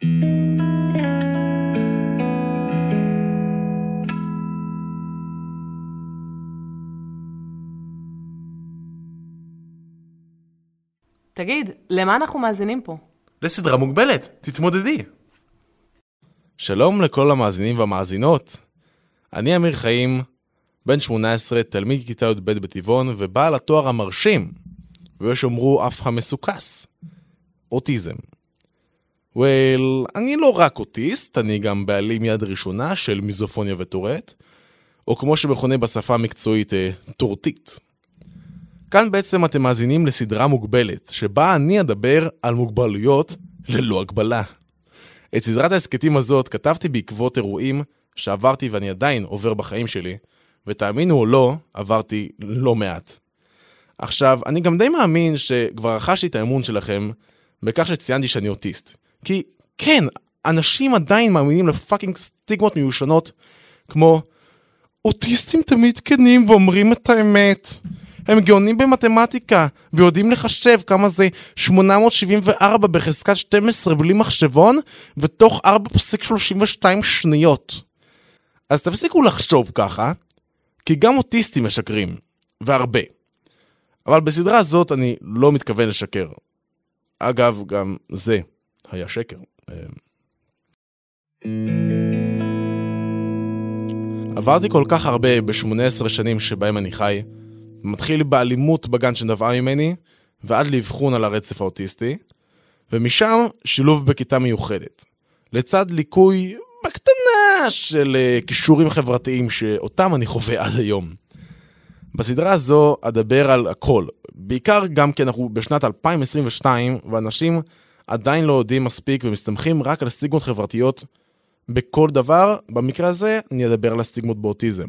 תגיד, למה אנחנו מאזינים פה? לסדרה מוגבלת, תתמודדי. שלום לכל המאזינים והמאזינות. אני אמיר חיים, בן 18, תלמיד כיתה י"ב בטבעון ובעל התואר המרשים, ויש יאמרו אף המסוכס, אוטיזם. וול, well, אני לא רק אוטיסט, אני גם בעלים יד ראשונה של מיזופוניה וטורט, או כמו שמכונה בשפה המקצועית, אה, טורטית. כאן בעצם אתם מאזינים לסדרה מוגבלת, שבה אני אדבר על מוגבלויות ללא הגבלה. את סדרת ההסכתים הזאת כתבתי בעקבות אירועים שעברתי ואני עדיין עובר בחיים שלי, ותאמינו או לא, עברתי לא מעט. עכשיו, אני גם די מאמין שכבר רכשתי את האמון שלכם בכך שציינתי שאני אוטיסט. כי כן, אנשים עדיין מאמינים לפאקינג סטיגמות מיושנות, כמו אוטיסטים תמיד כנים ואומרים את האמת. הם גאונים במתמטיקה, ויודעים לחשב כמה זה 874 בחזקת 12 בלי מחשבון, ותוך 4.32 שניות. אז תפסיקו לחשוב ככה, כי גם אוטיסטים משקרים, והרבה. אבל בסדרה הזאת אני לא מתכוון לשקר. אגב, גם זה היה שקר. עברתי כל כך הרבה ב-18 שנים שבהם אני חי, מתחיל באלימות בגן שנבעה ממני, ועד לאבחון על הרצף האוטיסטי, ומשם שילוב בכיתה מיוחדת. לצד ליקוי בקטנה של uh, כישורים חברתיים שאותם אני חווה עד היום. בסדרה הזו אדבר על הכל, בעיקר גם כי אנחנו בשנת 2022 ואנשים עדיין לא יודעים מספיק ומסתמכים רק על סטיגמות חברתיות בכל דבר, במקרה הזה אני אדבר על הסטיגמות באוטיזם.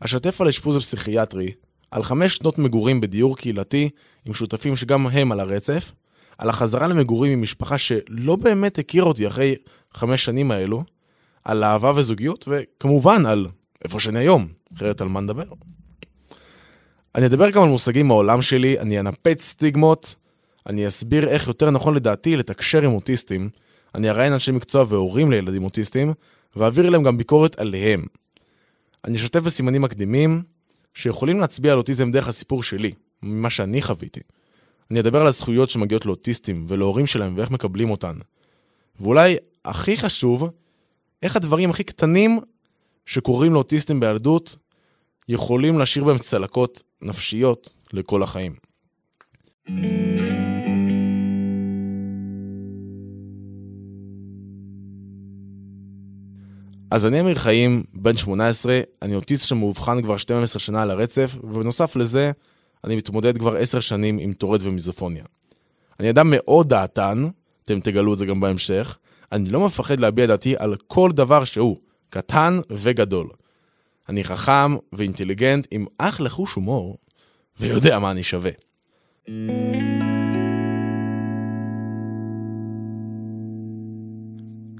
אשתף על אשפוז הפסיכיאטרי, על חמש שנות מגורים בדיור קהילתי עם שותפים שגם הם על הרצף, על החזרה למגורים עם משפחה שלא באמת הכירה אותי אחרי חמש שנים האלו, על אהבה וזוגיות, וכמובן על איפה שאני היום, אחרת על מה נדבר. אני אדבר גם על מושגים מהעולם שלי, אני אנפץ סטיגמות, אני אסביר איך יותר נכון לדעתי לתקשר עם אוטיסטים, אני אראיין אנשי מקצוע והורים לילדים אוטיסטים, ואעביר להם גם ביקורת עליהם. אני אשתף בסימנים מקדימים, שיכולים להצביע על אוטיזם דרך הסיפור שלי, ממה שאני חוויתי. אני אדבר על הזכויות שמגיעות לאוטיסטים ולהורים שלהם ואיך מקבלים אותן. ואולי הכי חשוב, איך הדברים הכי קטנים שקורים לאוטיסטים בילדות יכולים להשאיר בהם צלקות נפשיות לכל החיים. אז אני אמיר חיים, בן 18, אני אוטיסט שמאובחן כבר 12 שנה על הרצף, ובנוסף לזה, אני מתמודד כבר 10 שנים עם טורט ומיזופוניה. אני אדם מאוד דעתן, אתם תגלו את זה גם בהמשך, אני לא מפחד להביע דעתי על כל דבר שהוא, קטן וגדול. אני חכם ואינטליגנט עם אחלה חוש הומור, ויודע מה אני שווה.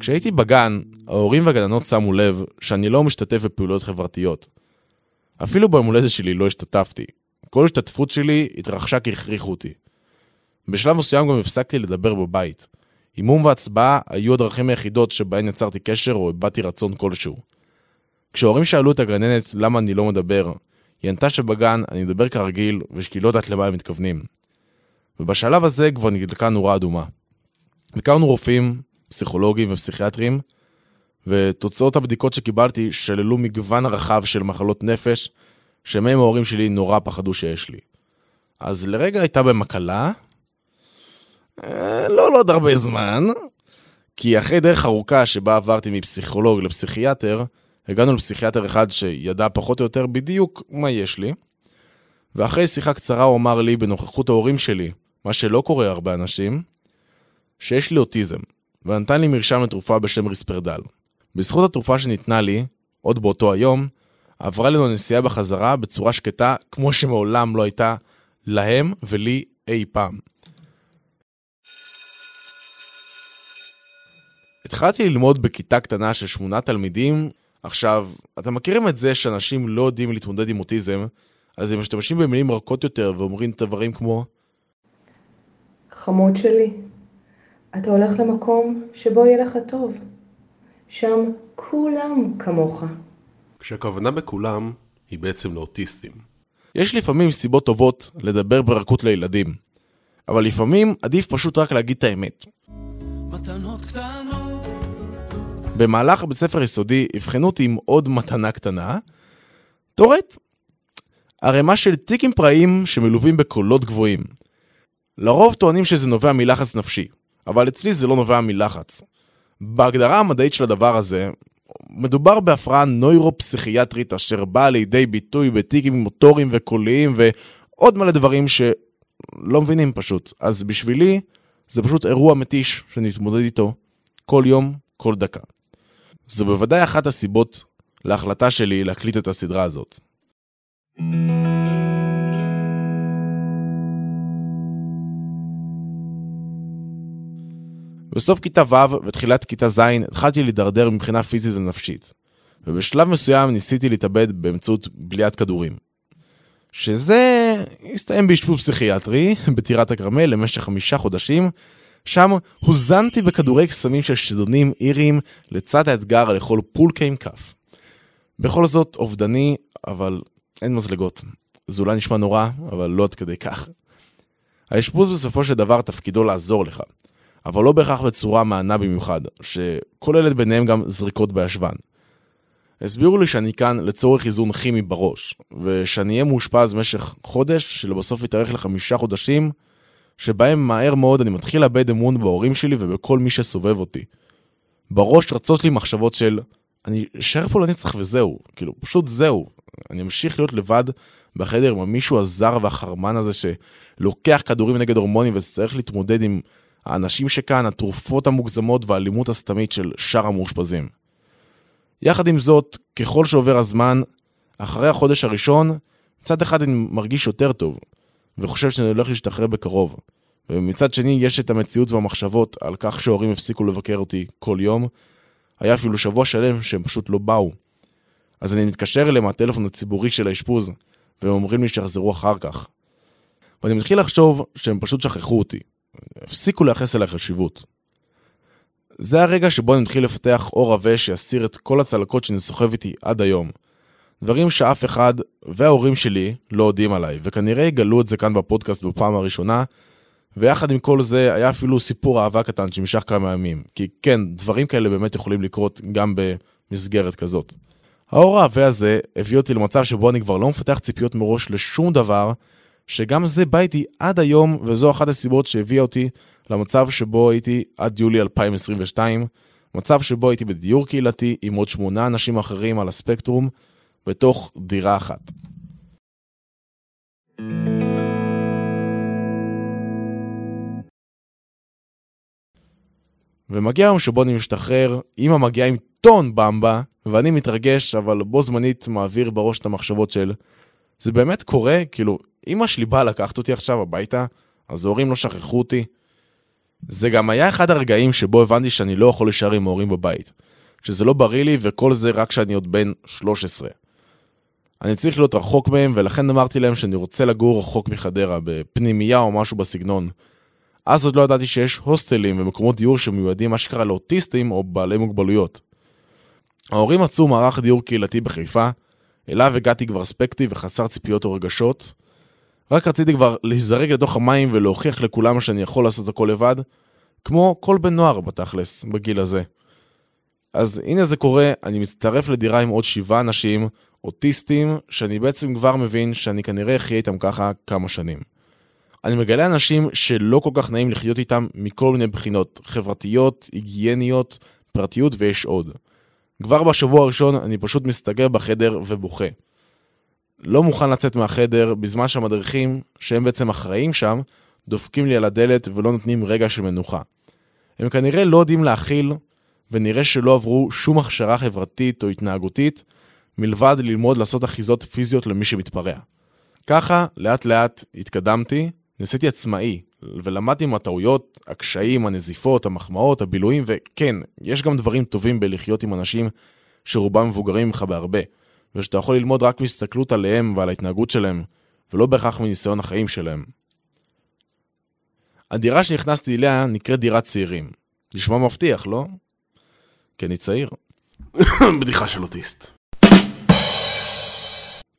כשהייתי בגן, ההורים והגננות שמו לב שאני לא משתתף בפעולות חברתיות. אפילו ביום הולדת שלי לא השתתפתי. כל השתתפות שלי התרחשה כי הכריחו אותי. בשלב מסוים גם הפסקתי לדבר בבית. הימום והצבעה היו הדרכים היחידות שבהן יצרתי קשר או הבעתי רצון כלשהו. כשההורים שאלו את הגננת למה אני לא מדבר, היא ענתה שבגן אני מדבר כרגיל ושהיא לא יודעת למה הם מתכוונים. ובשלב הזה כבר נדלקה נורה אדומה. הכרנו רופאים, פסיכולוגים ופסיכיאטרים, ותוצאות הבדיקות שקיבלתי שללו מגוון רחב של מחלות נפש, שמהם ההורים שלי נורא פחדו שיש לי. אז לרגע הייתה בהם הקלה, אה, לא לעוד לא הרבה זמן, כי אחרי דרך ארוכה שבה עברתי מפסיכולוג לפסיכיאטר, הגענו לפסיכיאטר אחד שידע פחות או יותר בדיוק מה יש לי, ואחרי שיחה קצרה הוא אמר לי בנוכחות ההורים שלי, מה שלא קורה הרבה אנשים, שיש לי אוטיזם, ונתן לי מרשם לתרופה בשם ריספרדל. בזכות התרופה שניתנה לי, עוד באותו היום, עברה לנו נסיעה בחזרה בצורה שקטה, כמו שמעולם לא הייתה להם ולי אי פעם. התחלתי ללמוד בכיתה קטנה של שמונה תלמידים. עכשיו, אתם מכירים את זה שאנשים לא יודעים להתמודד עם אוטיזם, אז הם משתמשים במילים רכות יותר ואומרים דברים כמו חמוד שלי, אתה הולך למקום שבו יהיה לך טוב. שם כולם כמוך. כשהכוונה בכולם היא בעצם לאוטיסטים. יש לפעמים סיבות טובות לדבר ברכות לילדים, אבל לפעמים עדיף פשוט רק להגיד את האמת. מתנות קטנות במהלך בית ספר יסודי אבחנו אותי עם עוד מתנה קטנה, טורט. ערימה של טיקים פראיים שמלווים בקולות גבוהים. לרוב טוענים שזה נובע מלחץ נפשי, אבל אצלי זה לא נובע מלחץ. בהגדרה המדעית של הדבר הזה, מדובר בהפרעה נוירו-פסיכיאטרית אשר באה לידי ביטוי בטיקים מוטוריים וקוליים ועוד מלא דברים שלא מבינים פשוט. אז בשבילי זה פשוט אירוע מתיש שאני מתמודד איתו כל יום, כל דקה. זו בוודאי אחת הסיבות להחלטה שלי להקליט את הסדרה הזאת. בסוף כיתה ו' ותחילת כיתה ז' התחלתי להידרדר מבחינה פיזית ונפשית, ובשלב מסוים ניסיתי להתאבד באמצעות בליעת כדורים. שזה הסתיים באשפוז פסיכיאטרי בטירת הכרמל למשך חמישה חודשים, שם הוזנתי בכדורי קסמים של שדונים איריים לצד האתגר לאכול פולקה עם כף. בכל זאת אובדני, אבל אין מזלגות. זה אולי נשמע נורא, אבל לא עד כדי כך. האשפוז בסופו של דבר תפקידו לעזור לך, אבל לא בהכרח בצורה מענה במיוחד, שכוללת ביניהם גם זריקות בישבן. הסבירו לי שאני כאן לצורך איזון כימי בראש, ושאני אהיה מאושפז במשך חודש, שלבסוף יתארך לחמישה חודשים, שבהם מהר מאוד אני מתחיל לאבד אמון בהורים שלי ובכל מי שסובב אותי. בראש רצות לי מחשבות של, אני אשאר פה לנצח וזהו, כאילו, פשוט זהו. אני אמשיך להיות לבד בחדר עם המישהו הזר והחרמן הזה שלוקח כדורים נגד הורמונים וצריך להתמודד עם האנשים שכאן, התרופות המוגזמות והאלימות הסתמית של שאר המאושפזים. יחד עם זאת, ככל שעובר הזמן, אחרי החודש הראשון, מצד אחד אני מרגיש יותר טוב, וחושב שאני הולך להשתחרר בקרוב. ומצד שני, יש את המציאות והמחשבות על כך שההורים הפסיקו לבקר אותי כל יום. היה אפילו שבוע שלם שהם פשוט לא באו. אז אני מתקשר אליהם מהטלפון הציבורי של האשפוז, והם אומרים לי שיחזרו אחר כך. ואני מתחיל לחשוב שהם פשוט שכחו אותי. הפסיקו לייחס אליי חשיבות. זה הרגע שבו אני מתחיל לפתח אור עבה שיסתיר את כל הצלקות שאני סוחב איתי עד היום. דברים שאף אחד וההורים שלי לא יודעים עליי, וכנראה יגלו את זה כאן בפודקאסט בפעם הראשונה, ויחד עם כל זה היה אפילו סיפור אהבה קטן שנמשך כמה ימים. כי כן, דברים כאלה באמת יכולים לקרות גם במסגרת כזאת. האור העבה הזה הביא אותי למצב שבו אני כבר לא מפתח ציפיות מראש לשום דבר, שגם זה בא איתי עד היום, וזו אחת הסיבות שהביאה אותי למצב שבו הייתי עד יולי 2022, מצב שבו הייתי בדיור קהילתי עם עוד שמונה אנשים אחרים על הספקטרום, בתוך דירה אחת. ומגיע היום שבו אני משתחרר, אמא מגיעה עם טון במבה, ואני מתרגש, אבל בו זמנית מעביר בראש את המחשבות של זה באמת קורה? כאילו, אמא שלי באה לקחת אותי עכשיו הביתה, אז ההורים לא שכחו אותי. זה גם היה אחד הרגעים שבו הבנתי שאני לא יכול להישאר עם ההורים בבית. שזה לא בריא לי, וכל זה רק כשאני עוד בן 13. אני צריך להיות רחוק מהם, ולכן אמרתי להם שאני רוצה לגור רחוק מחדרה, בפנימייה או משהו בסגנון. אז עוד לא ידעתי שיש הוסטלים ומקומות דיור שמיועדים מה שקרה לאוטיסטים או בעלי מוגבלויות. ההורים מצאו מערך דיור קהילתי בחיפה, אליו הגעתי כבר ספקטי וחסר ציפיות או רגשות. רק רציתי כבר להיזרק לתוך המים ולהוכיח לכולם שאני יכול לעשות הכל לבד, כמו כל בן נוער בתכלס, בגיל הזה. אז הנה זה קורה, אני מצטרף לדירה עם עוד שבעה אנשים, אוטיסטים, שאני בעצם כבר מבין שאני כנראה אחיה איתם ככה כמה שנים. אני מגלה אנשים שלא כל כך נעים לחיות איתם מכל מיני בחינות, חברתיות, היגייניות, פרטיות ויש עוד. כבר בשבוע הראשון אני פשוט מסתגר בחדר ובוכה. לא מוכן לצאת מהחדר בזמן שהמדריכים, שהם בעצם אחראים שם, דופקים לי על הדלת ולא נותנים רגע של מנוחה. הם כנראה לא יודעים להכיל, ונראה שלא עברו שום הכשרה חברתית או התנהגותית, מלבד ללמוד לעשות אחיזות פיזיות למי שמתפרע. ככה, לאט לאט התקדמתי, נעשיתי עצמאי, ולמדתי מהטעויות, הקשיים, הנזיפות, המחמאות, הבילויים, וכן, יש גם דברים טובים בלחיות עם אנשים שרובם מבוגרים ממך בהרבה, ושאתה יכול ללמוד רק מהסתכלות עליהם ועל ההתנהגות שלהם, ולא בהכרח מניסיון החיים שלהם. הדירה שנכנסתי אליה נקראת דירת צעירים. נשמע מבטיח, לא? כי אני צעיר. בדיחה של אוטיסט.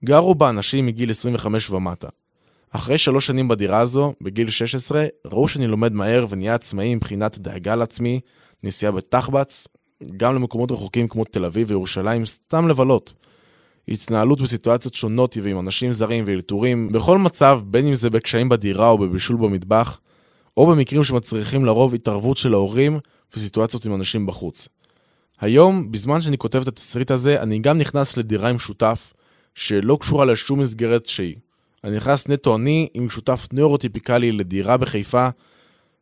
גרו בה אנשים מגיל 25 ומטה. אחרי שלוש שנים בדירה הזו, בגיל 16, ראו שאני לומד מהר ונהיה עצמאי מבחינת דאגה לעצמי, נסיעה בתחבץ, גם למקומות רחוקים כמו תל אביב וירושלים, סתם לבלות. התנהלות בסיטואציות שונות ועם אנשים זרים ואלתורים, בכל מצב, בין אם זה בקשיים בדירה או בבישול במטבח, או במקרים שמצריכים לרוב התערבות של ההורים וסיטואציות עם אנשים בחוץ. היום, בזמן שאני כותב את התסריט הזה, אני גם נכנס לדירה עם שותף, שלא קשורה לשום מסגרת שהיא. אני נכנס נטו אני עם שותף נוירוטיפיקלי לדירה בחיפה,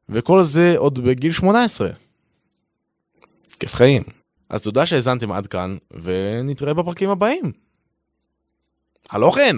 וכל זה עוד בגיל 18. כיף חיים. אז תודה שהאזנתם עד כאן, ונתראה בפרקים הבאים. הלא כן!